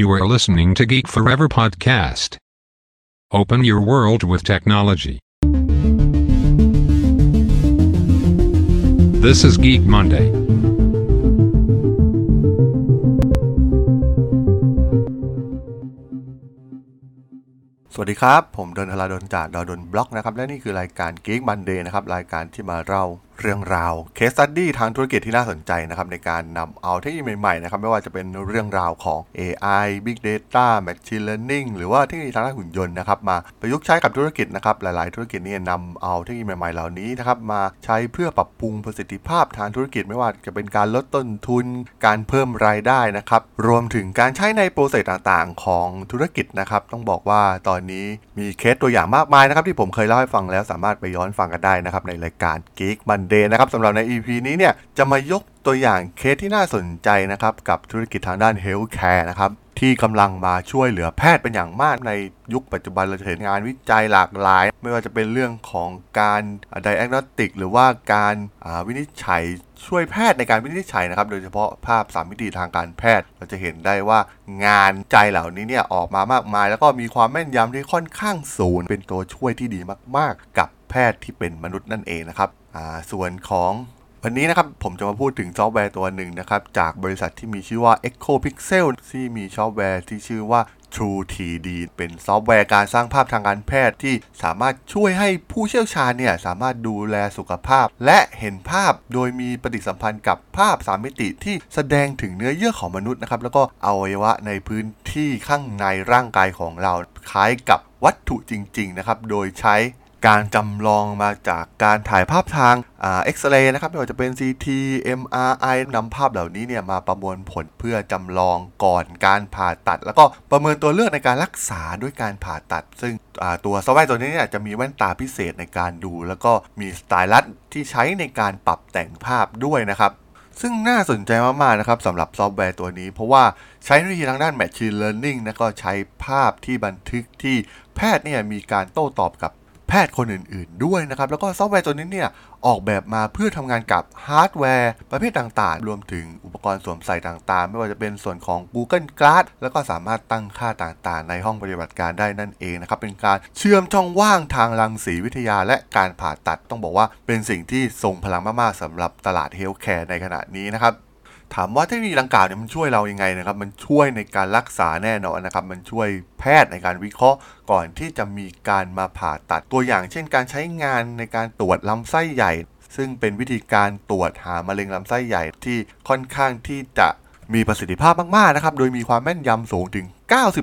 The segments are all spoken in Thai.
You are listening to Geek Forever podcast. Open your world with technology. This is Geek Monday. สวัสดีครับ ผมดนทลาดนจากดอดนบล็อกนะครับ และนี่คือรายการ Geek Monday นะครับ รายการที่มาเล่า เรื่องราว case study ทางธุรกิจที่น่าสนใจนะครับในการนำเอาเทคโนโลยีใหม่ๆนะครับไม่ว่าจะเป็นเรื่องราวของ AI Big Data Machine Learning หรือว่าเทคโนโลยีทางด้านหุ่นยนต์นะครับมาประยุกต์ใช้กับธุรกิจนะครับหลายๆ ธุรกิจนี่นำเอาเทคโนโลยีใหม่ๆเหล่านี้นะครับมาใช้เพื่อปรับปรุงประสิทธิภาพทางธุรกิจ ไม่ว่าจะเป็นการลดต้นทุน การเพิ่มรายได้นะครับรวมถึงการใช้ในโปรเซสต่างๆ ของธุรกิจนะครับต้องบอกว่าตอนนี้มีเคสตัวอย่างมากมายนะครับที่ผมเคยเล่าให้ฟังแล้วสามารถไปย้อนฟังกันได้นะครับในรายการ Geek m o Monday นะครับสำหรับใน EP นี้เนี่ยจะมายกตัวอย่างเคสที่น่าสนใจนะครับกับธุรกิจทางด้าน Healthcare นะครับที่กำลังมาช่วยเหลือแพทย์เป็นอย่างมากในยุคปัจจุบันเราจะเห็นงานวิจัยหลากหลาย ไม่ว่าจะเป็นเรื่องของการ diagnostic หรือว่าการวินิจฉัยช่วยแพทย์ในการวินิจฉัยนะครับ โดยเฉพาะภาพสามมิติทางการแพทย์ เราจะเห็นได้ว่างานวิจัยเหล่านี้เนี่ยออกมามากมาย แล้วก็มีความแม่นยำที่ค่อนข้างสูงเป็นตัวช่วยที่ดีมาก ๆ กับแพทย์ที่เป็นมนุษย์นั่นเองนะครับ ส่วนของวันนี้นะครับผมจะมาพูดถึงซอฟต์แวร์ตัวหนึ่งนะครับ จากบริษัทที่มีชื่อว่า Echo Pixel ที่มีซอฟต์แวร์ที่ชื่อว่า True 3D เป็นซอฟต์แวร์การสร้างภาพทางการแพทย์ที่สามารถช่วยให้ผู้เชี่ยวชาญเนี่ยสามารถดูแลสุขภาพ และเห็นภาพโดยมีปฏิสัมพันธ์กับภาพ3มิติที่แสดงถึงเนื้อเยื่อของมนุษย์นะครับแล้วก็อวัยวะในพื้นที่ข้างในร่างกายของเราคล้ายกับวัตถุจริง ๆ นะครับ โดยใช้ การจำลองมาจากการถ่ายภาพทางเอ็กซเรย์นะครับไม่ว่าจะเป็น CT MRI นำภาพเหล่านี้เนี่ยมาประมวลผลเพื่อจำลองก่อนการผ่าตัด แล้วก็ประเมินตัวเลือกในการรักษาด้วยการผ่าตัด ซึ่งตัวซอฟต์แวร์ตัวนี้เนี่ยจะมีแว่นตาพิเศษในการดู แล้วก็มี stylus ที่ใช้ในการปรับแต่งภาพด้วยนะครับซึ่งน่าสนใจมากๆนะครับสำหรับซอฟต์แวร์ตัวนี้ เพราะว่าใช้เทคโนโลยีทางด้าน Machine Learning แล้วก็ใช้ภาพที่บันทึกที่แพทย์เนี่ยมีการโต้ตอบกับ แพทย์คนอื่นๆ ด้วยนะครับ แล้วก็ซอฟต์แวร์ตัวนี้เนี่ยออกแบบมาเพื่อทำงานกับฮาร์ดแวร์ประเภทต่างๆ รวมถึงอุปกรณ์สวมใส่ต่างๆ ไม่ว่าจะเป็นส่วนของ Google Glass แล้วก็สามารถตั้งค่าต่างๆ ในห้องปฏิบัติการได้นั่นเองนะครับ เป็นการเชื่อมช่องว่างทางรังสีวิทยาและการผ่าตัด ต้องบอกว่าเป็นสิ่งที่ทรงพลังมากๆสำหรับตลาด healthcare ในขณะนี้นะครับ ถามว่าเทคโนโลยีดังกล่าวเนี่ยมันช่วยเรายังไงนะครับ มันช่วยในการรักษาแน่นอนนะครับ มันช่วยแพทย์ในการวิเคราะห์ ก่อนที่จะมีการมาผ่าตัดตัวอย่างเช่น การใช้งานในการตรวจลำไส้ใหญ่ ซึ่งเป็นวิธีการตรวจหามะเร็งลำไส้ใหญ่ที่ค่อนข้างที่จะมีประสิทธิภาพมาก ๆ นะครับ โดยมีความแม่นยำสูงถึง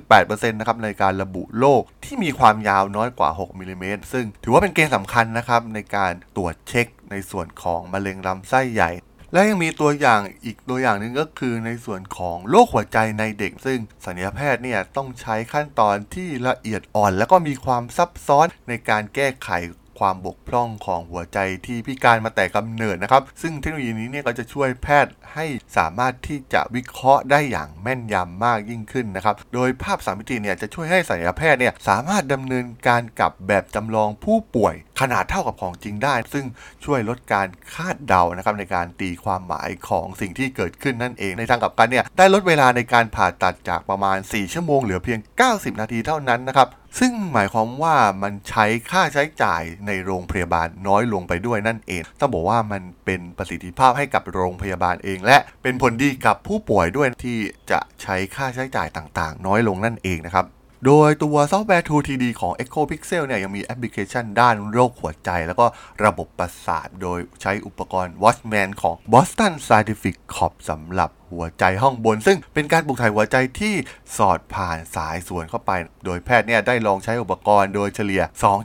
98%นะครับ ในการระบุโรคที่มีความยาวน้อยกว่า 6 มิลิเมตร ซึ่งถือว่าเป็นเกณฑ์สำคัญนะครับ ในการตรวจเช็คในส่วนของมะเร็งลำไส้ใหญ่ และยังมีตัวอย่างอีกตัวอย่างหนึ่งก็คือในส่วนของโรคหัวใจในเด็ก ซึ่งสัญญาแพทย์เนี่ยต้องใช้ขั้นตอนที่ละเอียดอ่อน และก็มีความซับซ้อนในการแก้ไข ความบกพร่องของหัวใจที่พิการมาแต่กำเนิดนะครับ ซึ่งเทคโนโลยีนี้เนี่ยก็จะช่วยแพทย์ให้สามารถที่จะวิเคราะห์ได้อย่างแม่นยำมากยิ่งขึ้นนะครับ โดยภาพสามมิติเนี่ยจะช่วยให้ศัลยแพทย์เนี่ยสามารถดำเนินการกับแบบจำลองผู้ป่วย ขนาดเท่ากับของจริงได้ ซึ่งช่วยลดการคาดเดานะครับในการตีความหมายของสิ่งที่เกิดขึ้นนั่นเอง ในทางกลับกันเนี่ยได้ลดเวลาในการผ่าตัดจากประมาณ 4 ชั่วโมงเหลือเพียง 90 นาทีเท่านั้นนะครับ ซึ่งหมายความว่ามันใช้ค่าใช้จ่ายในโรงพยาบาลน้อยลงไปด้วยนั่นเอง ต้องบอกว่ามันเป็นประสิทธิภาพให้กับโรงพยาบาลเอง และเป็นผลดีกับผู้ป่วยด้วยที่จะใช้ค่าใช้จ่ายต่างๆ น้อยลงนั่นเองนะครับโดยตัวซอฟต์แวร์ True 3D ของ Echo Pixel เนี่ยยังมีแอปพลิเคชันด้านโรคหัวใจ แล้วก็ระบบประสาท โดยใช้อุปกรณ์ Watchman ของ Boston Scientific Corp สำหรับ หัวใจห้องบน ซึ่งเป็นการปลูกถ่ายหัวใจที่สอดผ่านสายส่วนเข้าไป โดยแพทย์เนี่ยได้ลองใช้อุปกรณ์โดยเฉลี่ย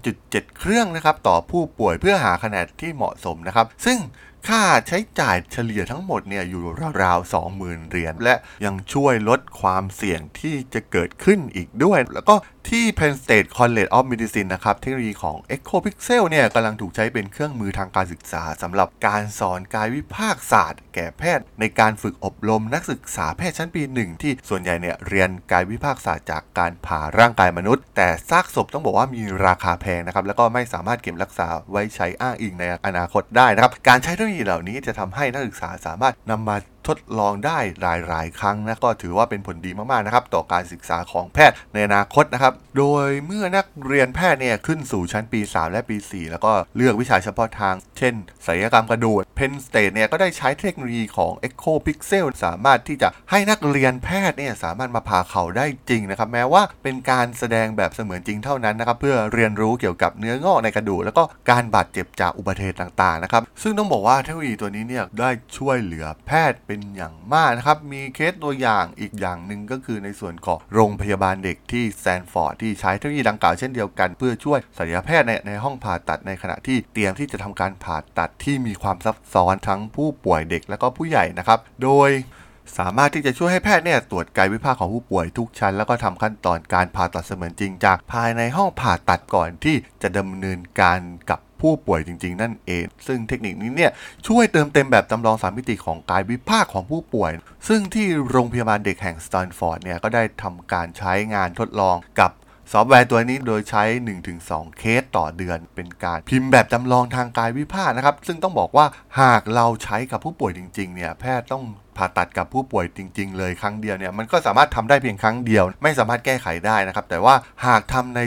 2.7 เครื่องนะครับต่อผู้ป่วยเพื่อหาขนาดที่เหมาะสมนะครับ ซึ่งค่าใช้จ่ายเฉลี่ยทั้งหมดเนี่ยอยู่ราวๆ20,000 เหรียญ และยังช่วยลดความเสี่ยงที่จะเกิดขึ้นอีกด้วย แล้วก็ ที่ Penn State College of Medicine นะครับ เทคโนโลยีของ Echo Pixel เนี่ยกำลังถูกใช้เป็นเครื่องมือทางการศึกษาสำหรับการสอนกายวิภาคศาสตร์ แก่แพทย์ ในการฝึกอบรมนักศึกษาแพทย์ชั้นปีหนึ่งที่ส่วนใหญ่เนี่ยเรียนกายวิภาคศาสตร์จากการผ่าร่างกายมนุษย์ แต่ซากศพต้องบอกว่ามีราคาแพงนะครับแล้วก็ไม่สามารถเก็บรักษาไว้ใช้อ้างอิงในอนาคตได้นะครับการใช้เทคโนโลยีเหล่านี้จะทำให้นักศึกษาสามารถนำมา ทดลองได้หลาย ๆ ครั้งนะก็ถือว่าเป็นผลดีมาก ๆ นะครับ ต่อการศึกษาของแพทย์ในอนาคตนะครับ โดยเมื่อนักเรียนแพทย์เนี่ยขึ้นสู่ชั้นปี 3 และปี 4 แล้วก็เลือกวิชาเฉพาะทาง เช่นศัลยกรรมกระดูกเพนสเต e เนี่ยก็ได้ใช้เทคโนโลยีของ Echo Pixel สามารถที่จะให้นักเรียนแพทย์เนี่ยสามารถมาผ่าเข่าได้จริงนะครับ แม้ว่าเป็นการแสดงแบบเสมือนจริงเท่านั้นนะครับ เพื่อเรียนรู้เกี่ยวกับเนื้องอกในกระดูกแล้วก็การบาดเจ็บจากอุบัติเหตุต่าง ๆ นะครับ ซึ่งต้องบอกว่าเทคโนโลยีตัวนี้เนี่ยได้ช่วยเหลือแพทย์เป็น็นอย่างมากนะครับ มีเคสตัวอย่างอีกอย่างหนึ่งก็คือในส่วนของโรงพยาบาลเด็กที่สแตนฟอร์ดที่ใช้เทคโนโลยีดังกล่าวเช่นเดียวกัน เพื่อช่วยศัลยแพทย์ในในห้องผ่าตัดในขณะที่เตรียมที่จะทำการผ่าตัดที่มีความซับซ้อนทั้งผู้ป่วยเด็กและก็ผู้ใหญ่นะครับ โดยสามารถที่จะช่วยให้แพทย์เนี่ยตรวจกายวิภาคของผู้ป่วยทุกชั้น แล้วก็ทำขั้นตอนการผ่าตัดเสมือนจริงจากภายในห้องผ่าตัดก่อนที่จะดำเนินการกับ ผู้ป่วยจริง ๆ นั่นเอง ซึ่งเทคนิคนี้เนี่ยช่วยเติมเต็มแบบจำลองสามมิติของกายวิภาคของผู้ป่วย ซึ่งที่โรงพยาบาลเด็กแห่งสแตนฟอร์ดเนี่ยก็ได้ทำการใช้งานทดลองกับซอฟต์แวร์ตัวนี้โดยใช้ 1-2 เคสต่อเดือน เป็นการพิมพ์แบบจำลองทางกายวิภาคนะครับ ซึ่งต้องบอกว่าหากเราใช้กับผู้ป่วยจริงๆเนี่ยแพทย์ต้องผ่าตัดกับผู้ป่วยจริง ๆ เลยครั้งเดียวเนี่ยมันก็สามารถทำได้เพียงครั้งเดียว ไม่สามารถแก้ไขได้นะครับ แต่ว่าหากทำใน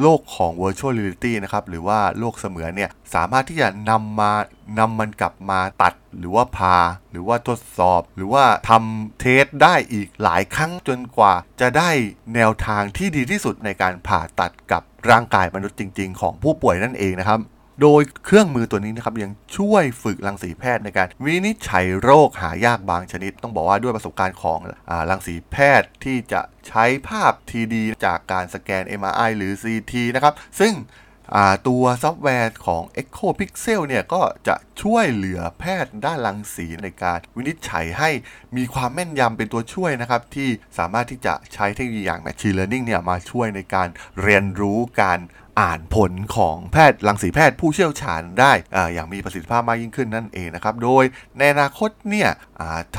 โลกของ virtual reality นะครับ หรือว่าโลกเสมือนเนี่ย สามารถที่จะนำมานำมันกลับมาตัดหรือว่าพา หรือว่าทดสอบ หรือว่าทำเทสได้อีกหลายครั้งจนกว่า จะได้แนวทางที่ดีที่สุดในการผ่าตัดกับร่างกายมนุษย์จริง ๆ ของผู้ป่วยนั่นเองนะครับ โดยเครื่องมือตัวนี้นะครับยังช่วยฝึกรังสีแพทย์ในการวินิจฉัยโรคหายากบางชนิด ต้องบอกว่าด้วยประสบการณ์ของอรังสีแพทย์ที่จะใช้ภาพ 3D จากการสแกน MRI หรือ CT นะครับ ซึ่งตัวซอฟต์แวร์ของ Echo Pixel เนี่ยก็จะช่วยเหลือแพทย์ด้านรังสีในการวินิจฉัยให้มีความแม่นยำเป็นตัวช่วยนะครับ ที่สามารถที่จะใช้เทคโนโลยีอย่าง Machine Learning เนี่ยมาช่วยในการเรียนรู้การ อ่านผลของแพทย์รังสีแพทย์ผู้เชี่ยวชาญได้อย่างมีประสิทธิภาพมากยิ่งขึ้นนั่นเองนะครับ โดยในอนาคตเนี่ย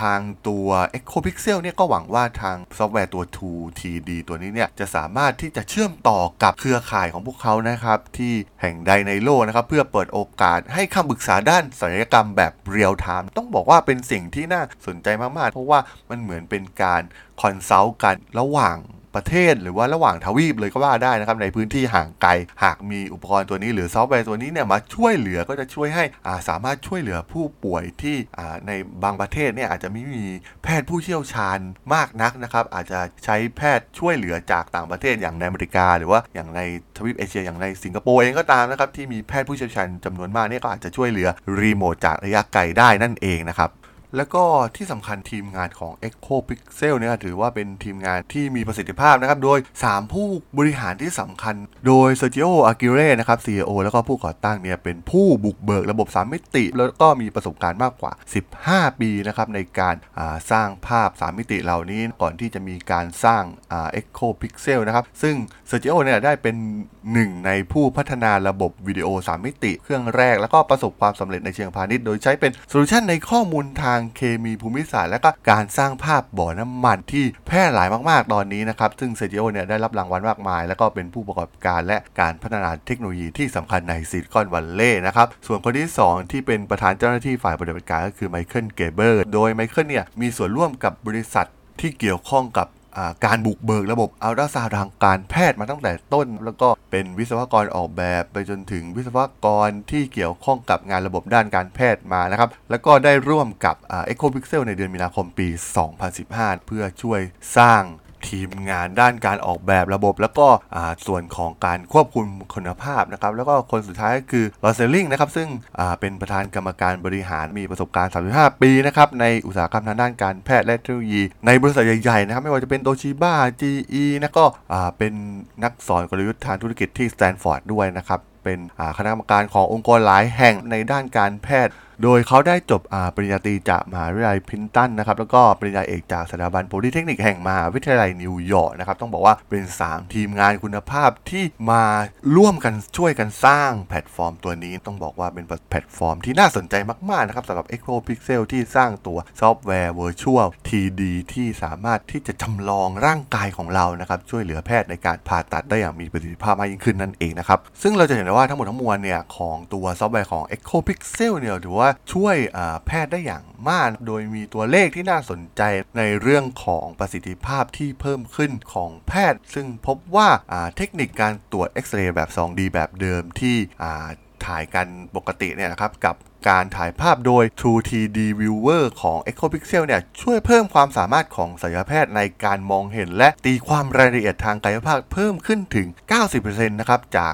ทางตัว Echo Pixel เนี่ยก็หวังว่าทางซอฟต์แวร์ตัว 2TD ตัวนี้เนี่ยจะสามารถที่จะเชื่อมต่อกับเครือข่ายของพวกเขานะครับ ที่แห่งใดในโลกนะครับ เพื่อเปิดโอกาสให้คำปรึกษาด้านศัลยกรรมแบบเรียลไทม์ต้องบอกว่าเป็นสิ่งที่น่าสนใจมากๆ เพราะว่ามันเหมือนเป็นการ consult กันระหว่าง ประเทศ หรือว่าระหว่างทวีปเลยก็ว่าได้นะครับในพื้นที่ห่างไกล หากมีอุปกรณ์ตัวนี้หรือซอฟต์แวร์ตัวนี้เนี่ยมาช่วยเหลือก็จะช่วยให้าสามารถช่วยเหลือผู้ป่วยที่ในบางประเทศเนี่ยอาจจะไม่มีแพทย์ผู้เชี่ยวชาญมากนักนะครับ อาจจะใช้แพทย์ช่วยเหลือจากต่างประเทศอย่างในอเมริกา หรือว่าอย่างในทวีปเอเชียอย่างในสิงคโปร์เองก็ตามนะครับที่มีแพทย์ผู้เชี่ยวชาญจำนวนมากเนี่ยก็อาจจะช่วยเหลือรีโมทจากระยะไกลได้นั่นเองนะครับ แล้วก็ที่สำคัญทีมงานของ Echo Pixel เนี่ยถือว่าเป็นทีมงานที่มีประสิทธิภาพนะครับ โดย 3 ผู้บริหารที่สำคัญ โดย Sergio Aguirre นะครับ CEO แล้วก็ผู้ก่อตั้งเนี่ยเป็นผู้บุกเบิกระบบ 3 มิติ แล้วก็มีประสบการณ์มากกว่า 15 ปีนะครับในการสร้างภาพ 3 มิติเหล่านี้ก่อนที่จะมีการสร้าง Echo Pixel นะครับ ซึ่ง Sergio เนี่ยได้เป็นหนึ่งในผู้พัฒนาระบบวิดีโอ 3 มิติ เครื่องแรกแล้วก็ประสบความสำเร็จในเชิงพาณิชย์โดยใช้เป็นโซลูชันในข้อมูลทางเคมีภูมิศาสตร์และก็การสร้างภาพบ่อน้ำมันที่แพร่หลายมากๆ ตอนนี้นะครับ ซึ่งเซจิโอเนี่ยได้รับรางวัลมากมาย แล้วก็เป็นผู้ประกอบการและการพัฒนาเทคโนโลยีที่สำคัญใน Silicon Valley นะครับ ส่วนคนที่ 2 ที่เป็นประธานเจ้าหน้าที่ฝ่ายปฏิบัติการก็คือไมเคิลเกเบอร์ โดยไมเคิลเนี่ยมีส่วนร่วมกับบริษัทที่เกี่ยวข้องกับ การบุกเบิกระบบอัลตราซาวด์ทางการแพทย์มาตั้งแต่ต้น แล้วก็เป็นวิศวกรออกแบบไปจนถึงวิศวกรที่เกี่ยวข้องกับงานระบบด้านการแพทย์มานะครับ แล้วก็ได้ร่วมกับ EchoPixel ในเดือนมีนาคมปี 2015 เพื่อช่วยสร้าง ทีมงานด้านการออกแบบระบบแล้วก็ส่วนของการควบคุมคุณภาพนะครับแล้วก็คนสุดท้ายก็คือ Ron Schilling นะครับซึ่งเป็นประธานกรรมการบริหารมีประสบการณ์ 35 ปีนะครับในอุตสาหกรรมทางด้านการแพทย์และเทคโนโลยี ในบริษัทใหญ่ๆนะครับไม่ว่าจะเป็นโตชิบ้า GE นะก็เป็นนักสอนกลยุทธ์ทางธุรกิจที่สแตนฟอร์ดด้วยนะครับ เป็นคณะกรรมการขององค์กรหลายแห่งในด้านการแพทย์ โดยเขาได้จบปริญญาตรีจากมหาวิทยาลัยพรินซ์ตันนะครับ แล้วก็ปริญญาเอกจากสถาบันโพลิเทคนิคแห่งมหาวิทยาลัยนิวยอร์กนะครับ ต้องบอกว่าเป็น 3 ทีมงานคุณภาพที่มาร่วมกันช่วยกันสร้างแพลตฟอร์มตัวนี้ ต้องบอกว่าเป็นแพลตฟอร์มที่น่าสนใจมากๆนะครับสำหรับ EchoPixel ที่สร้างตัวซอฟต์แวร์ Virtual 3D ที่สามารถที่จะจำลองร่างกายของเรานะครับช่วยเหลือแพทย์ในการผ่าตัดได้อย่างมีประสิทธิภาพมากยิ่งขึ้นนั่นเองนะครับซึ่งเราจะเห็นแต่ว่าทั้งหมดทั้งมวลเนี่ยของตัวซอฟต์แวร์ของ Echo Pixel เนี่ยถือว่าช่วยแพทย์ได้อย่างมาก โดยมีตัวเลขที่น่าสนใจในเรื่องของประสิทธิภาพที่เพิ่มขึ้นของแพทย์ ซึ่งพบว่าเทคนิคการตรวจเอ็กซเรย์แบบ 2D แบบเดิมที่ถ่ายกันปกติเนี่ยนะครับกับ การถ่ายภาพโดย True 3D Viewer ของ Echo Pixel เนี่ยช่วยเพิ่มความสามารถของศัลยแพทย์ในการมองเห็น และตีความรายละเอียดทางกายภาพเพิ่มขึ้นถึง 90%นะครับจาก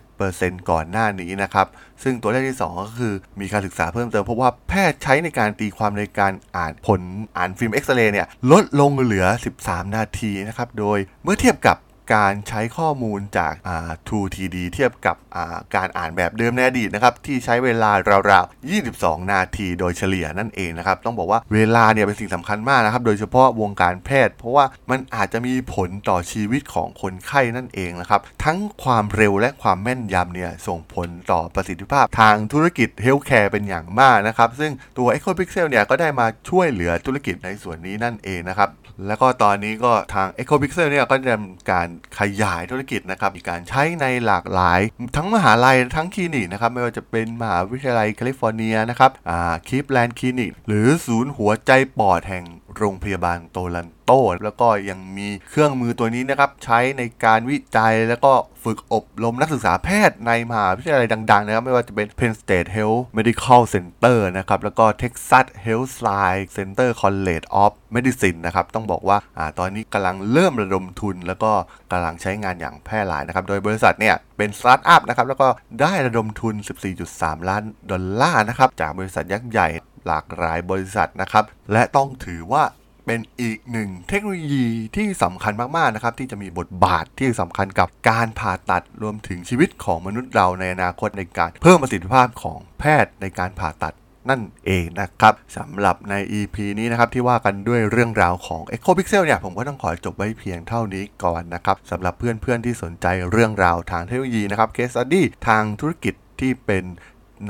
81%ก่อนหน้านี้นะครับซึ่งตัวเลขที่ 2 ก็คือมีการศึกษาเพิ่มเติมเพราะว่าแพทย์ใช้ในการตีความในการอ่านผลอ่านฟิล์มเอ็กซเรย์เนี่ยลดลงเหลือ 13 นาทีนะครับโดยเมื่อเทียบกับ การใช้ข้อมูลจาก 2D เทียบกับการอ่านแบบเดิมในอดีตนะครับ ที่ใช้เวลาราวๆ 22 นาทีโดยเฉลี่ยนั่นเองนะครับ ต้องบอกว่าเวลาเนี่ยเป็นสิ่งสำคัญมากนะครับ โดยเฉพาะวงการแพทย์ เพราะว่ามันอาจจะมีผลต่อชีวิตของคนไข้นั่นเองนะครับ ทั้งความเร็วและความแม่นยำเนี่ยส่งผลต่อประสิทธิภาพทางธุรกิจ Healthcare เป็นอย่างมากนะครับ ซึ่งตัว EchoPixel เนี่ยก็ได้มาช่วยเหลือธุรกิจในส่วนนี้นั่นเองนะครับ แล้วก็ตอนนี้ก็ทาง EchoPixel เนี่ยก็จะการขยายธุรกิจนะครับมีการใช้ในหลากหลาย ทั้งมหาลัยทั้งคลินิกนะครับไม่ว่าจะเป็นมหาวิทยาลัยแคลิฟอร์เนียนะครับอ่า Cleveland Clinic หรือศูนย์หัวใจปอดแห่ง โรงพยาบาลโตรอนโต แล้วก็ยังมีเครื่องมือตัวนี้นะครับ ใช้ในการวิจัยแล้วก็ฝึกอบรมนักศึกษาแพทย์ในมหาวิทยาลัยดัง ๆ นะครับ ไม่ว่าจะเป็น Penn State Health Medical Center นะครับ แล้วก็ Texas Health Science Center College of Medicine นะครับ ต้องบอกว่าอ่าตอนนี้กำลังเริ่มระดมทุน แล้วก็กำลังใช้งานอย่างแพร่หลายนะครับ โดยบริษัทเนี่ยเป็นสตาร์ทอัพนะครับ แล้วก็ได้ระดมทุน 14.3 ล้านดอลลาร์นะครับ จากบริษัทยักษ์ใหญ่ หลากหลายบริษัทนะครับ และต้องถือว่าเป็นอีกหนึ่งเทคโนโลยีที่สำคัญมากๆนะครับที่จะมีบทบาทที่สำคัญกับการผ่าตัดรวมถึงชีวิตของมนุษย์เราในอนาคตในการเพิ่มประสิทธิภาพของแพทย์ในการผ่าตัดนั่นเองนะครับสำหรับใน EP นี้นะครับที่ว่ากันด้วยเรื่องราวของ Echo Pixel เนี่ยผมก็ต้องขอจบไว้เพียงเท่านี้ก่อนนะครับสำหรับเพื่อนๆที่สนใจเรื่องราวทางเทคโนโลยีนะครับ Case Study ทางธุรกิจที่เป็น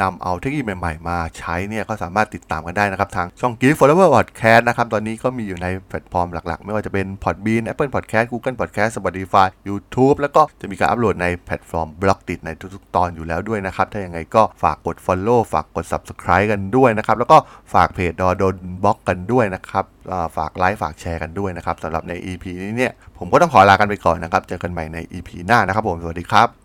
นำเอาเทคโนโลยีใหม่ๆ มาใช้เนี่ยก็สามารถติดตามกันได้นะครับ ทางช่อง Geek Forever Podcast นะครับ ตอนนี้ก็มีอยู่ในแพลตฟอร์มหลักๆ ไม่ว่าจะเป็น Podbean Apple Podcast Google Podcast Spotify YouTube แล้วก็จะมีการอัปโหลดในแพลตฟอร์ม Blockdit ในทุกๆ ตอนอยู่แล้วด้วยนะครับ ถ้าอย่างไรก็ฝากกด Follow ฝากกด Subscribe กันด้วยนะครับ แล้วก็ฝากเพจด.ดล็อกกันด้วยนะครับฝากไลค์ฝากแชร์กันด้วยนะครับสำหรับใน EP นี้เนี่ยผมก็ต้องขอลากันไปก่อนนะครับเจอกันใหม่ใน EP หน้านะครับผมสวัสดีครับ